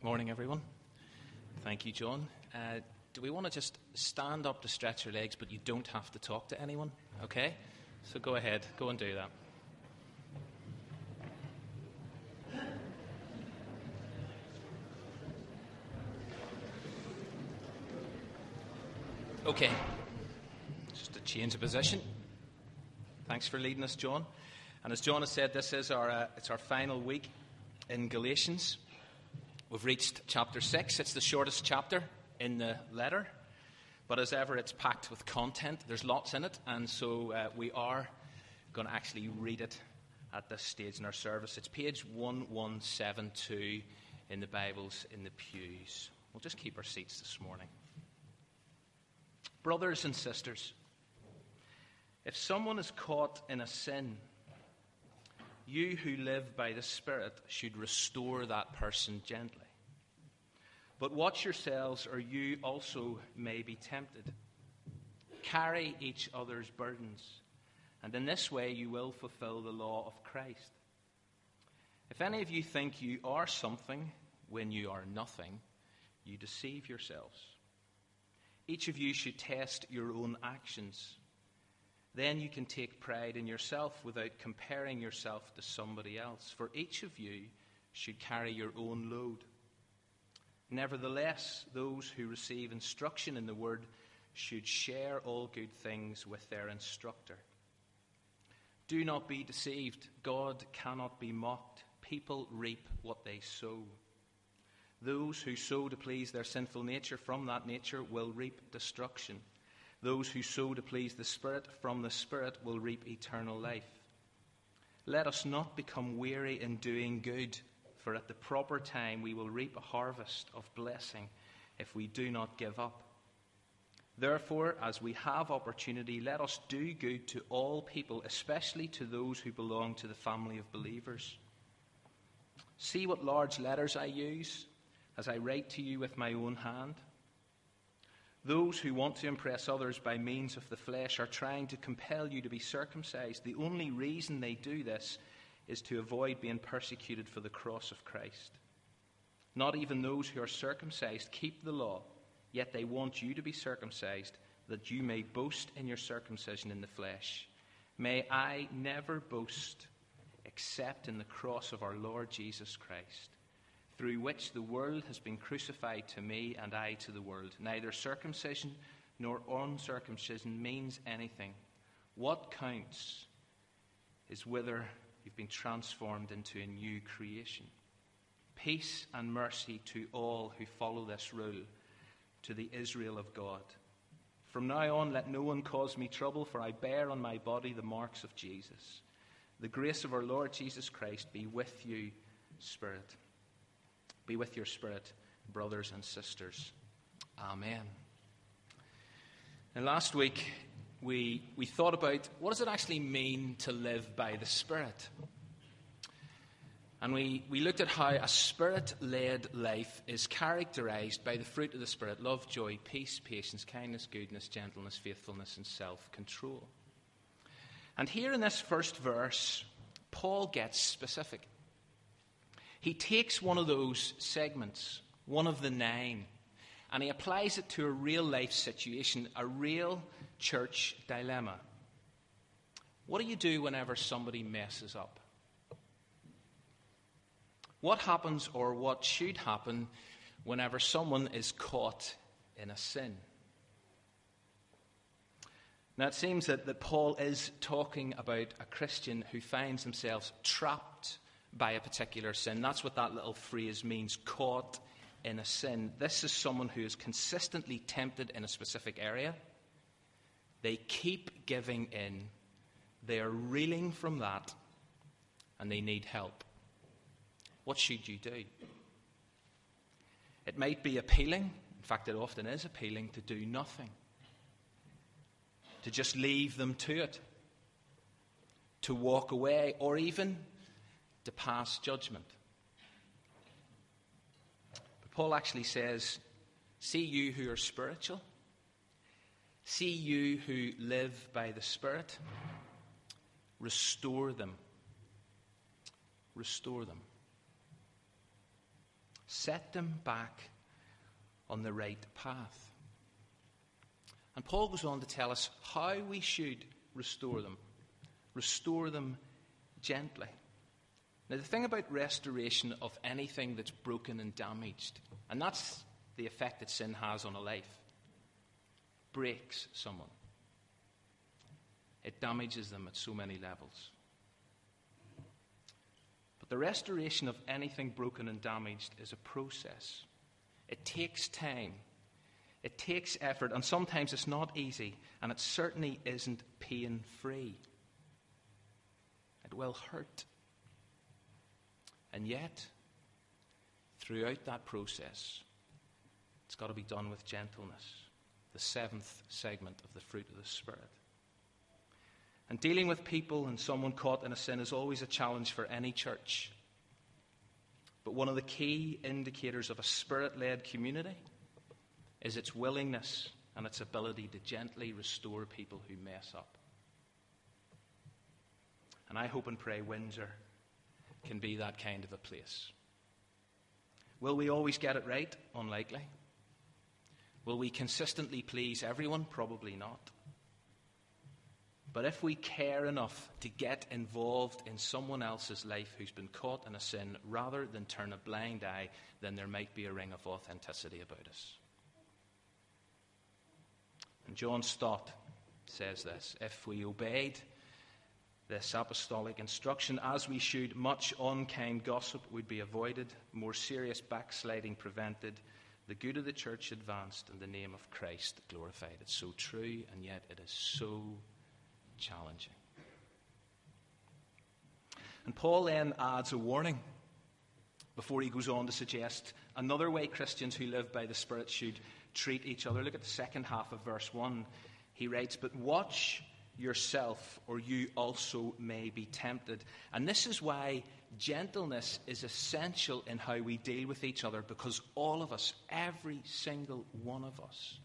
Morning, everyone. Thank you, John. Uh, do we want to just stand up to stretch your legs, but you don't have to talk to anyone? Okay? So go ahead, go and do that. Okay. Just a change of position. Thanks for leading us, John. And as John has said, this is our, uh, it's our final week in Galatians. We've reached chapter 6. It's the shortest chapter in the letter. But as ever, it's packed with content. There's lots in it. And so uh, we are going to actually read it at this stage in our service. It's page 1172 in the Bibles in the pews. We'll just keep our seats this morning. Brothers and sisters, if someone is caught in a sin, you who live by the Spirit should restore that person gently. But watch yourselves, or you also may be tempted. Carry each other's burdens, and in this way you will fulfill the law of Christ. If any of you think you are something when you are nothing, you deceive yourselves. Each of you should test your own actions. Then you can take pride in yourself without comparing yourself to somebody else. For each of you should carry your own load. Nevertheless, those who receive instruction in the word should share all good things with their instructor. Do not be deceived. God cannot be mocked. People reap what they sow. Those who sow to please their sinful nature from that nature will reap destruction. Those who sow to please the Spirit from the Spirit will reap eternal life. Let us not become weary in doing good, for at the proper time we will reap a harvest of blessing if we do not give up. Therefore, as we have opportunity, let us do good to all people, especially to those who belong to the family of believers. See what large letters I use as I write to you with my own hand. Those who want to impress others by means of the flesh are trying to compel you to be circumcised. The only reason they do this is to avoid being persecuted for the cross of Christ. Not even those who are circumcised keep the law, yet they want you to be circumcised, that you may boast in your circumcision in the flesh. May I never boast except in the cross of our Lord Jesus Christ through which the world has been crucified to me and I to the world. Neither circumcision nor uncircumcision means anything. What counts is whether you've been transformed into a new creation. Peace and mercy to all who follow this rule, to the Israel of God. From now on, let no one cause me trouble, for I bear on my body the marks of Jesus. The grace of our Lord Jesus Christ be with you, Spirit be with your spirit, brothers and sisters. Amen. And last week, we, we thought about what does it actually mean to live by the Spirit? And we, we looked at how a spirit led life is characterized by the fruit of the Spirit love, joy, peace, patience, kindness, goodness, gentleness, faithfulness, and self control. And here in this first verse, Paul gets specific. He takes one of those segments, one of the nine, and he applies it to a real life situation, a real church dilemma. What do you do whenever somebody messes up? What happens or what should happen whenever someone is caught in a sin? Now, it seems that, that Paul is talking about a Christian who finds themselves trapped by a particular sin. That's what that little phrase means caught in a sin. This is someone who is consistently tempted in a specific area. They keep giving in, they are reeling from that, and they need help. What should you do? It might be appealing, in fact, it often is appealing, to do nothing, to just leave them to it, to walk away, or even to pass judgment. But Paul actually says, See you who are spiritual, see you who live by the Spirit, restore them. Restore them. set them back on the right path. And Paul goes on to tell us how we should restore them. Restore them gently. Now, the thing about restoration of anything that's broken and damaged, and that's the effect that sin has on a life, breaks someone. It damages them at so many levels. But the restoration of anything broken and damaged is a process. It takes time, it takes effort, and sometimes it's not easy, and it certainly isn't pain free. It will hurt. And yet, throughout that process, it's got to be done with gentleness, the seventh segment of the fruit of the Spirit. And dealing with people and someone caught in a sin is always a challenge for any church. But one of the key indicators of a spirit led community is its willingness and its ability to gently restore people who mess up. And I hope and pray Windsor can be that kind of a place. Will we always get it right? Unlikely. Will we consistently please everyone? Probably not. But if we care enough to get involved in someone else's life who's been caught in a sin rather than turn a blind eye, then there might be a ring of authenticity about us. And John Stott says this If we obeyed this apostolic instruction as we should, much unkind gossip would be avoided, more serious backsliding prevented, the good of the church advanced, and the name of Christ glorified. It's so true, and yet it is so challenging. And Paul then adds a warning before he goes on to suggest another way Christians who live by the Spirit should treat each other. Look at the second half of verse 1. He writes, But watch yourself, or you also may be tempted. And this is why gentleness is essential in how we deal with each other, because all of us, every single one of us,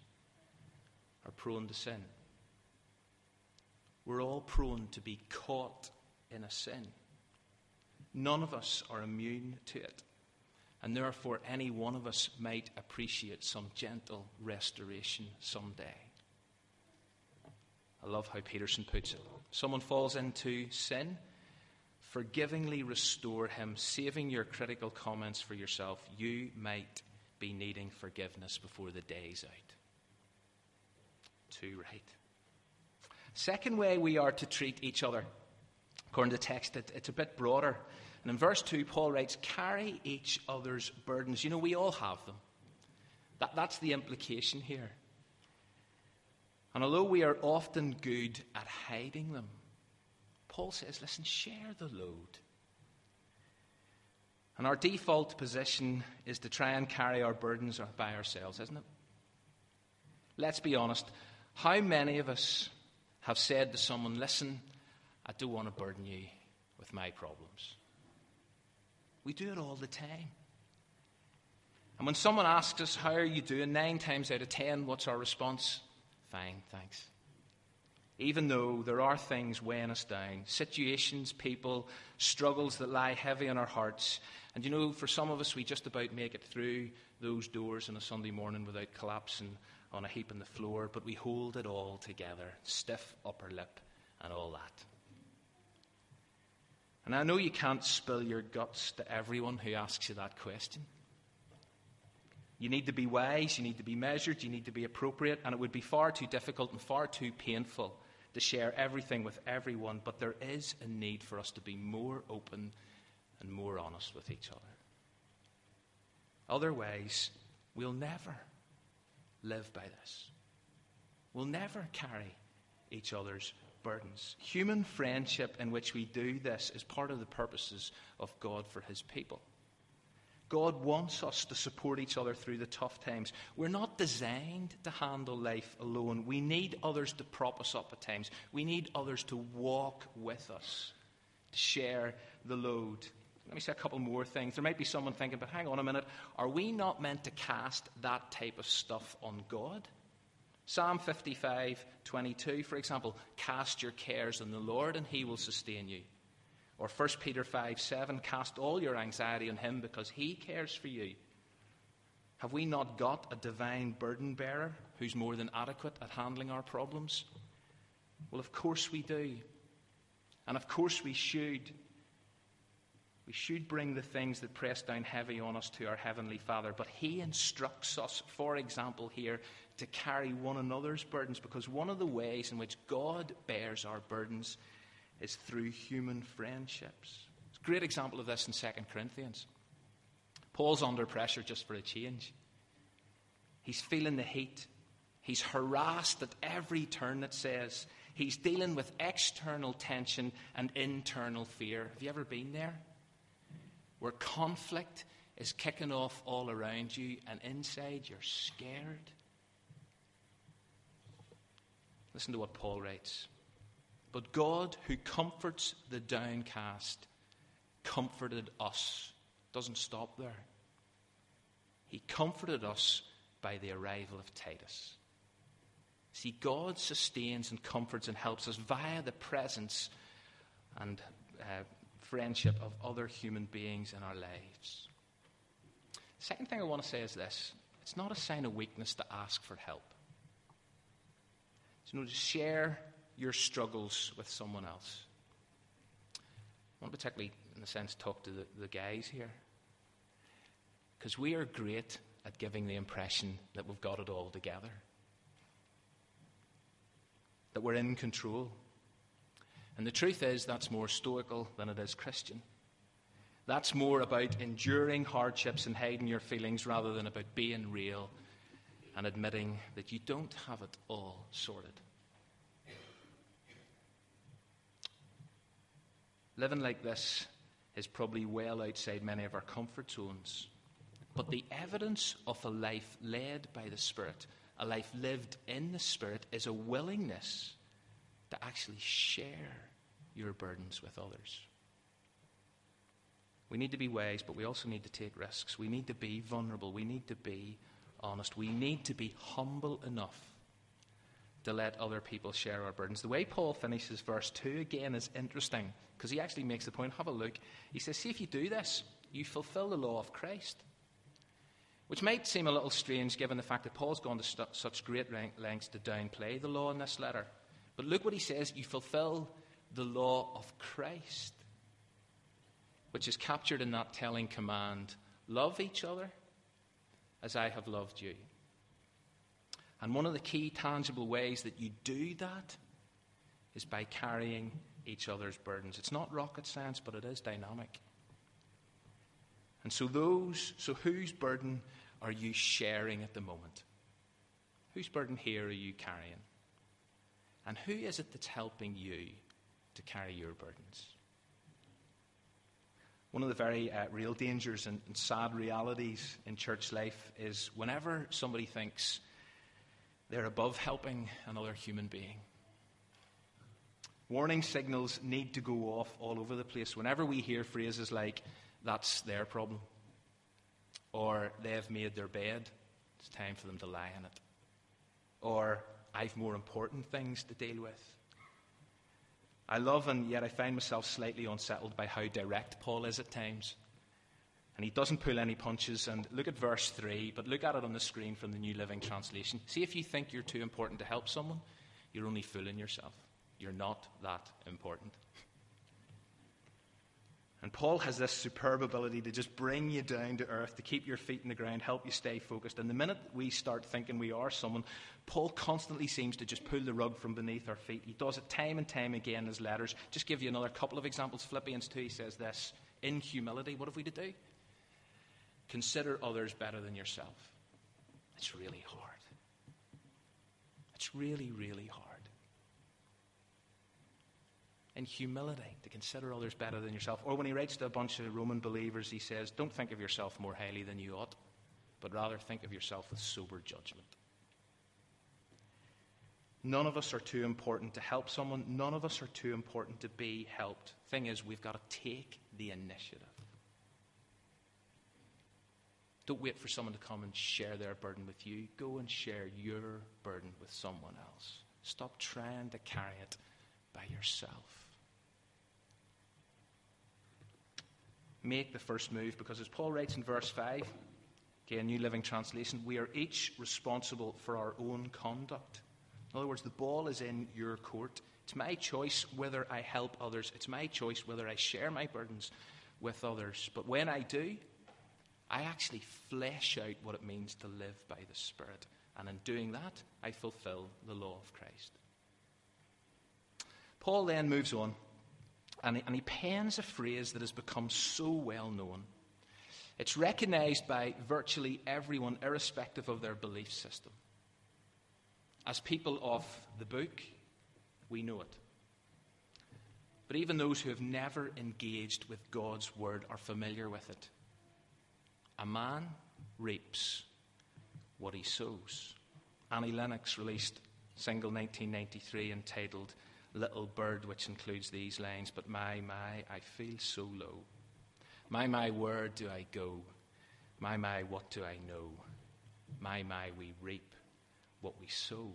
are prone to sin. We're all prone to be caught in a sin. None of us are immune to it. And therefore, any one of us might appreciate some gentle restoration someday. I love how Peterson puts it. Someone falls into sin, forgivingly restore him, saving your critical comments for yourself. You might be needing forgiveness before the day's out. Too right. Second way we are to treat each other, according to the text, it, it's a bit broader. And in verse 2, Paul writes, Carry each other's burdens. You know, we all have them. That, that's the implication here. And although we are often good at hiding them, Paul says, listen, share the load. And our default position is to try and carry our burdens by ourselves, isn't it? Let's be honest. How many of us have said to someone, Listen, I don't want to burden you with my problems. We do it all the time. And when someone asks us, How are you doing? nine times out of ten, what's our response? Fine, thanks. Even though there are things weighing us down, situations, people, struggles that lie heavy on our hearts. And you know, for some of us, we just about make it through those doors on a Sunday morning without collapsing on a heap on the floor, but we hold it all together stiff upper lip and all that. And I know you can't spill your guts to everyone who asks you that question. You need to be wise, you need to be measured, you need to be appropriate, and it would be far too difficult and far too painful to share everything with everyone, but there is a need for us to be more open and more honest with each other. Otherwise, we'll never live by this. We'll never carry each other's burdens. Human friendship in which we do this is part of the purposes of God for his people. God wants us to support each other through the tough times. We're not designed to handle life alone. We need others to prop us up at times. We need others to walk with us, to share the load, let me say a couple more things. There might be someone thinking, but hang on a minute, are we not meant to cast that type of stuff on God? Psalm 55, 22, for example, cast your cares on the Lord and he will sustain you. Or 1 Peter 5, 7, cast all your anxiety on him because he cares for you. Have we not got a divine burden bearer who's more than adequate at handling our problems? Well, of course we do. And of course we should. We should bring the things that press down heavy on us to our Heavenly Father. But He instructs us, for example, here, to carry one another's burdens because one of the ways in which God bears our burdens is through human friendships. It's a great example of this in 2 Corinthians. Paul's under pressure just for a change. He's feeling the heat. He's harassed at every turn, that says. He's dealing with external tension and internal fear. Have you ever been there? Where conflict is kicking off all around you, and inside you're scared. Listen to what Paul writes. But God, who comforts the downcast, comforted us. Doesn't stop there. He comforted us by the arrival of Titus. See, God sustains and comforts and helps us via the presence and uh, friendship of other human beings in our lives. Second thing I want to say is this it's not a sign of weakness to ask for help. You know, to share your struggles with someone else. I want to particularly, in a sense, talk to the, the guys here. Because we are great at giving the impression that we've got it all together, that we're in control. And the truth is, that's more stoical than it is Christian. That's more about enduring hardships and hiding your feelings rather than about being real and admitting that you don't have it all sorted. Living like this is probably well outside many of our comfort zones. But the evidence of a life led by the Spirit, a life lived in the Spirit, is a willingness to actually share your burdens with others. We need to be wise, but we also need to take risks. We need to be vulnerable. We need to be honest. We need to be humble enough to let other people share our burdens. The way Paul finishes verse 2 again is interesting because he actually makes the point have a look. He says, See if you do this, you fulfill the law of Christ. Which might seem a little strange given the fact that Paul's gone to st- such great lengths to downplay the law in this letter. But look what he says you fulfill the law of Christ, which is captured in that telling command love each other as I have loved you. And one of the key tangible ways that you do that is by carrying each other's burdens. It's not rocket science, but it is dynamic. And so those, so whose burden are you sharing at the moment? Whose burden here are you carrying? And who is it that's helping you to carry your burdens? One of the very uh, real dangers and, and sad realities in church life is whenever somebody thinks they're above helping another human being. Warning signals need to go off all over the place. Whenever we hear phrases like, that's their problem, or they've made their bed, it's time for them to lie in it, or I've more important things to deal with. I love and yet I find myself slightly unsettled by how direct Paul is at times. And he doesn't pull any punches. And look at verse 3, but look at it on the screen from the New Living Translation. See if you think you're too important to help someone, you're only fooling yourself. You're not that important. And Paul has this superb ability to just bring you down to earth, to keep your feet in the ground, help you stay focused. And the minute we start thinking we are someone, Paul constantly seems to just pull the rug from beneath our feet. He does it time and time again in his letters. Just give you another couple of examples. Philippians 2 he says this In humility, what have we to do? Consider others better than yourself. It's really hard. It's really, really hard in humility to consider others better than yourself. Or when he writes to a bunch of Roman believers, he says, Don't think of yourself more highly than you ought, but rather think of yourself with sober judgment. None of us are too important to help someone. None of us are too important to be helped. Thing is, we've got to take the initiative. Don't wait for someone to come and share their burden with you. Go and share your burden with someone else. Stop trying to carry it by yourself. make the first move because, as Paul writes in verse 5, Okay, a New Living Translation, we are each responsible for our own conduct. In other words, the ball is in your court. It's my choice whether I help others. It's my choice whether I share my burdens with others. But when I do, I actually flesh out what it means to live by the Spirit. And in doing that, I fulfill the law of Christ. Paul then moves on and he, and he pens a phrase that has become so well known. It's recognized by virtually everyone, irrespective of their belief system. As people of the book, we know it. But even those who have never engaged with God's word are familiar with it. A man reaps what he sows. Annie Lennox released single 1993 entitled Little Bird, which includes these lines But my, my, I feel so low. My, my, where do I go? My, my, what do I know? My, my, we reap what we sow.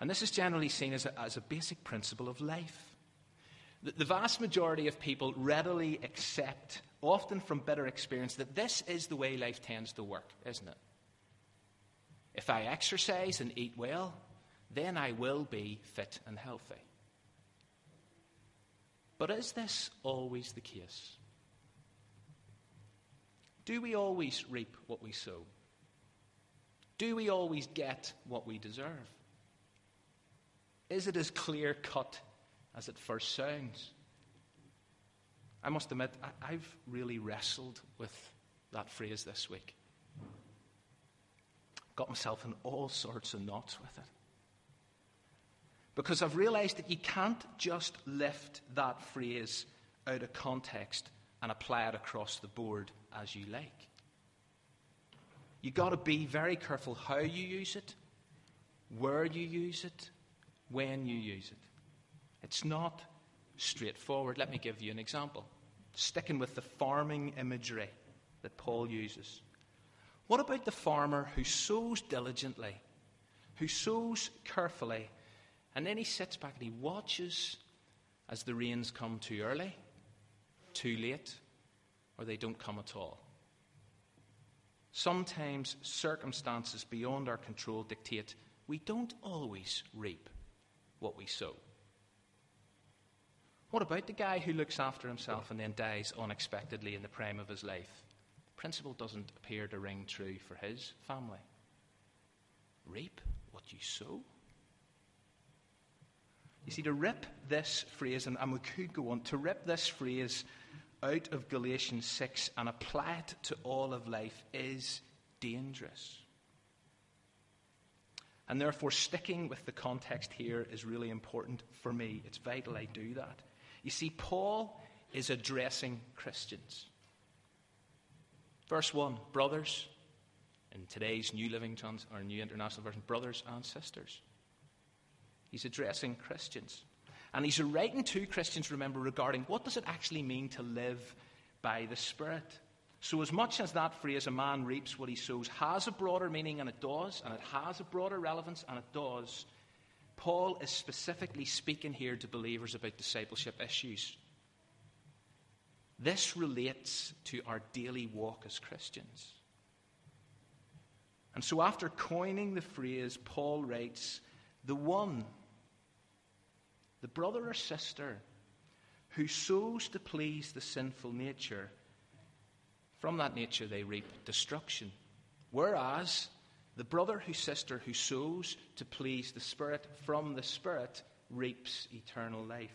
And this is generally seen as a, as a basic principle of life. The, vast majority of people readily accept, often from bitter experience, that this is the way life tends to work, isn't it? If I exercise and eat well, then I will be fit and healthy. But is this always the case? Do we always reap what we sow? Do we always get what we deserve? Is it as clear cut as it first sounds? I must admit, I, have really wrestled with that phrase this week. Got myself in all sorts of knots with it. Because I've realized that you can't just lift that phrase out of context and apply it across the board as you like. You've got to be very careful how you use it, where you use it, when you use it. It's not straightforward. Let me give you an example. Sticking with the farming imagery that Paul uses. What about the farmer who sows diligently, who sows carefully, and then he sits back and he watches as the rains come too early, too late, or they don't come at all? Sometimes circumstances beyond our control dictate we don't always reap what we sow. What about the guy who looks after himself and then dies unexpectedly in the prime of his life? The principle doesn't appear to ring true for his family. Reap what you sow. You see, to rip this phrase, and, and we could go on, to rip this phrase out of Galatians 6 and apply it to all of life is dangerous. And therefore, sticking with the context here is really important for me. It's vital I do that. You see, Paul is addressing Christians. Verse 1 Brothers, in today's New Living Trans, or New International Version, brothers and sisters. He's addressing Christians. And he's writing to Christians, remember, regarding what does it actually mean to live by the Spirit. So, as much as that phrase, a man reaps what he sows, has a broader meaning, and it does, and it has a broader relevance, and it does, Paul is specifically speaking here to believers about discipleship issues. This relates to our daily walk as Christians. And so, after coining the phrase, Paul writes, The one, the brother or sister who sows to please the sinful nature from that nature, they reap destruction. Whereas the brother whose sister who sows to please the Spirit from the Spirit reaps eternal life.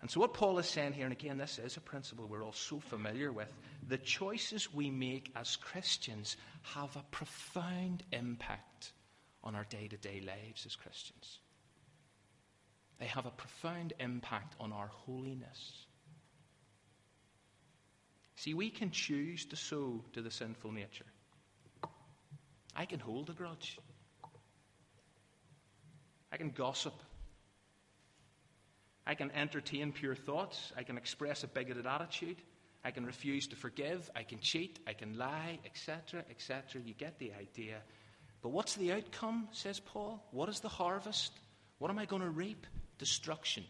And so, what Paul is saying here, and again, this is a principle we're all so familiar with the choices we make as Christians have a profound impact on our day to day lives as Christians. They have a profound impact on our holiness. See, we can choose to sow to the sinful nature. I can hold a grudge. I can gossip. I can entertain pure thoughts. I can express a bigoted attitude. I can refuse to forgive. I can cheat. I can lie, etc., etc. You get the idea. But what's the outcome, says Paul? What is the harvest? What am I going to reap? Destruction.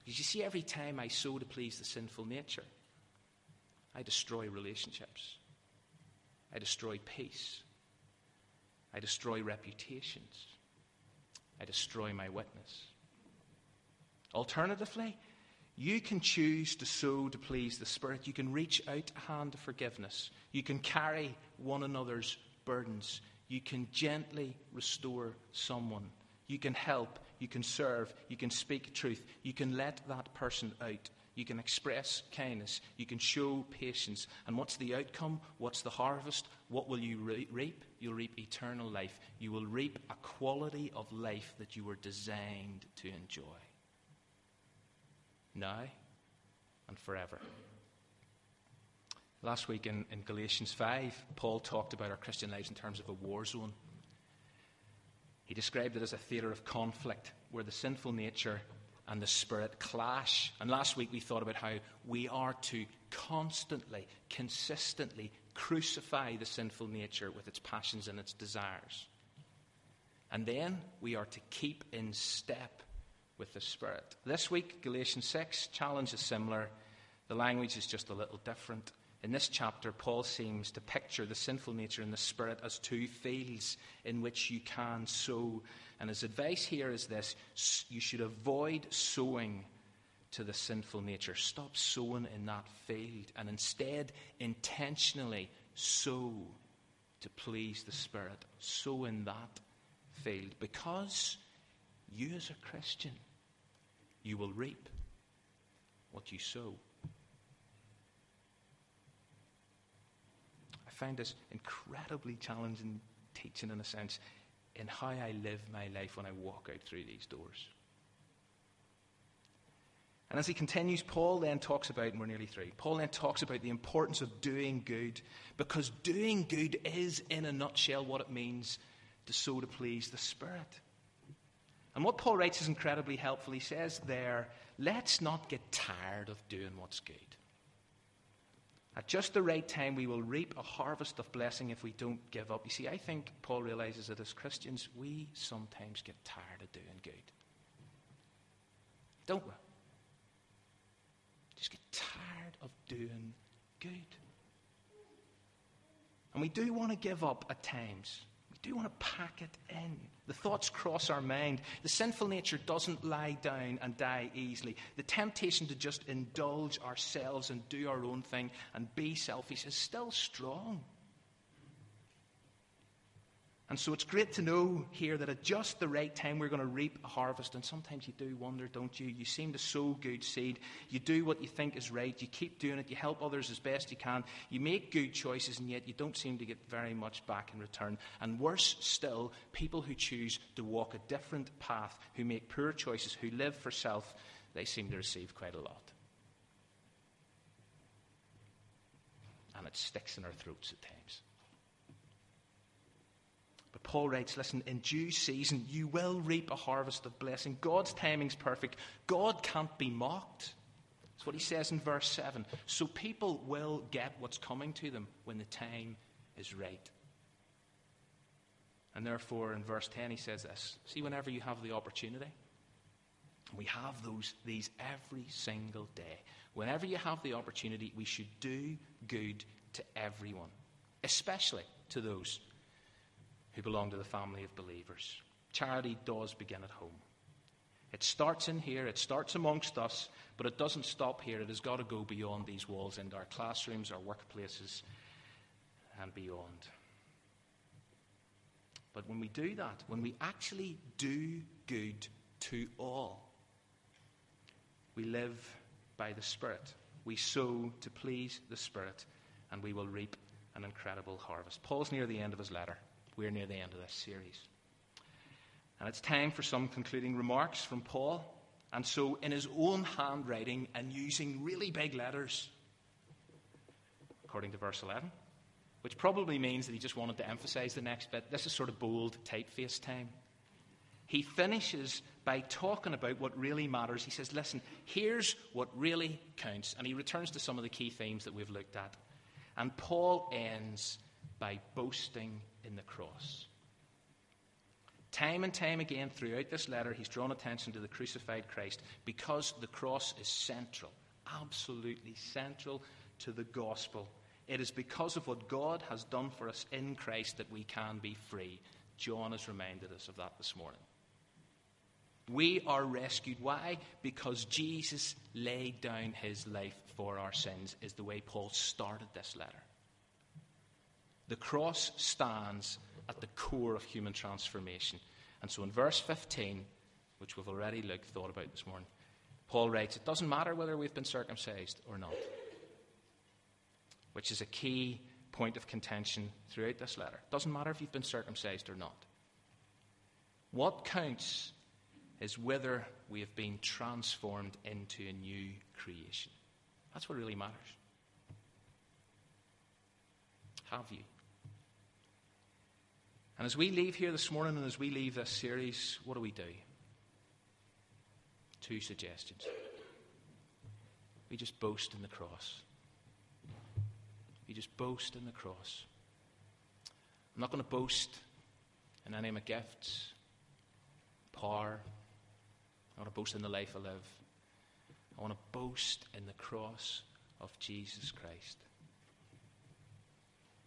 Because you see, every time I sow to please the sinful nature, I destroy relationships. I destroy peace. I destroy reputations. I destroy my witness. Alternatively, you can choose to sow to please the Spirit. You can reach out a hand of forgiveness. You can carry one another's burdens. You can gently restore someone. You can help. You can serve. You can speak truth. You can let that person out. You can express kindness. You can show patience. And what's the outcome? What's the harvest? What will you re- reap? You'll reap eternal life. You will reap a quality of life that you were designed to enjoy now and forever. Last week in, in Galatians 5, Paul talked about our Christian lives in terms of a war zone. He described it as a theatre of conflict where the sinful nature and the spirit clash. And last week we thought about how we are to constantly, consistently crucify the sinful nature with its passions and its desires. And then we are to keep in step with the Spirit. This week, Galatians 6, challenge is similar. The language is just a little different. In this chapter, Paul seems to picture the sinful nature and the spirit as two fields in which you can sow. And his advice here is this you should avoid sowing to the sinful nature. Stop sowing in that field and instead intentionally sow to please the Spirit. Sow in that field because you, as a Christian, you will reap what you sow. Find this incredibly challenging teaching, in a sense, in how I live my life when I walk out through these doors. And as he continues, Paul then talks about, and we're nearly through, Paul then talks about the importance of doing good, because doing good is, in a nutshell, what it means to so to please the Spirit. And what Paul writes is incredibly helpful. He says there, let's not get tired of doing what's good. At just the right time, we will reap a harvest of blessing if we don't give up. You see, I think Paul realizes that as Christians, we sometimes get tired of doing good. Don't we? Just get tired of doing good. And we do want to give up at times. Do want to pack it in. The thoughts cross our mind. The sinful nature doesn't lie down and die easily. The temptation to just indulge ourselves and do our own thing and be selfish is still strong. And so it's great to know here that at just the right time we're going to reap a harvest. And sometimes you do wonder, don't you? You seem to sow good seed. You do what you think is right. You keep doing it. You help others as best you can. You make good choices, and yet you don't seem to get very much back in return. And worse still, people who choose to walk a different path, who make poor choices, who live for self, they seem to receive quite a lot. And it sticks in our throats at times. Paul writes, listen, in due season you will reap a harvest of blessing. God's timing's perfect. God can't be mocked. That's what he says in verse 7. So people will get what's coming to them when the time is right. And therefore, in verse 10, he says this See, whenever you have the opportunity, we have those, these every single day. Whenever you have the opportunity, we should do good to everyone, especially to those who belong to the family of believers. Charity does begin at home. It starts in here, it starts amongst us, but it doesn't stop here. It has got to go beyond these walls into our classrooms, our workplaces, and beyond. But when we do that, when we actually do good to all, we live by the Spirit. We sow to please the Spirit, and we will reap an incredible harvest. Paul's near the end of his letter. We're near the end of this series. And it's time for some concluding remarks from Paul. And so, in his own handwriting and using really big letters, according to verse 11, which probably means that he just wanted to emphasize the next bit, this is sort of bold typeface time. He finishes by talking about what really matters. He says, Listen, here's what really counts. And he returns to some of the key themes that we've looked at. And Paul ends by boasting in the cross. Time and time again throughout this letter, he's drawn attention to the crucified Christ because the cross is central, absolutely central to the gospel. It is because of what God has done for us in Christ that we can be free. John has reminded us of that this morning. We are rescued. Why? Because Jesus laid down his life for our sins, is the way Paul started this letter. The cross stands at the core of human transformation. And so in verse 15, which we've already looked, thought about this morning, Paul writes, It doesn't matter whether we've been circumcised or not, which is a key point of contention throughout this letter. It doesn't matter if you've been circumcised or not. What counts is whether we have been transformed into a new creation. That's what really matters. Have you? And as we leave here this morning and as we leave this series, what do we do? Two suggestions. We just boast in the cross. We just boast in the cross. I'm not going to boast in any of my gifts, power. I want to boast in the life I live. I want to boast in the cross of Jesus Christ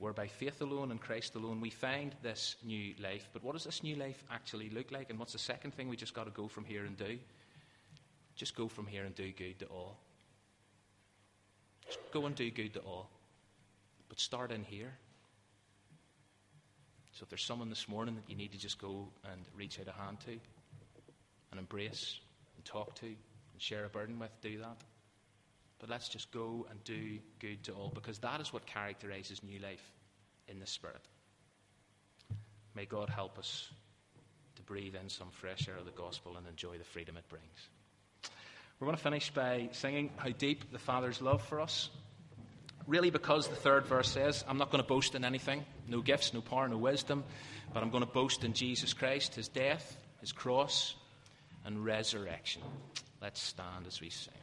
where by faith alone and Christ alone we find this new life. But what does this new life actually look like? And what's the second thing we just got to go from here and do? Just go from here and do good to all. Just go and do good to all. But start in here. So if there's someone this morning that you need to just go and reach out a hand to and embrace and talk to and share a burden with, do that. But let's just go and do good to all because that is what characterizes new life in the Spirit. May God help us to breathe in some fresh air of the gospel and enjoy the freedom it brings. We're going to finish by singing How Deep the Father's Love for Us. Really, because the third verse says, I'm not going to boast in anything no gifts, no power, no wisdom, but I'm going to boast in Jesus Christ, his death, his cross, and resurrection. Let's stand as we sing.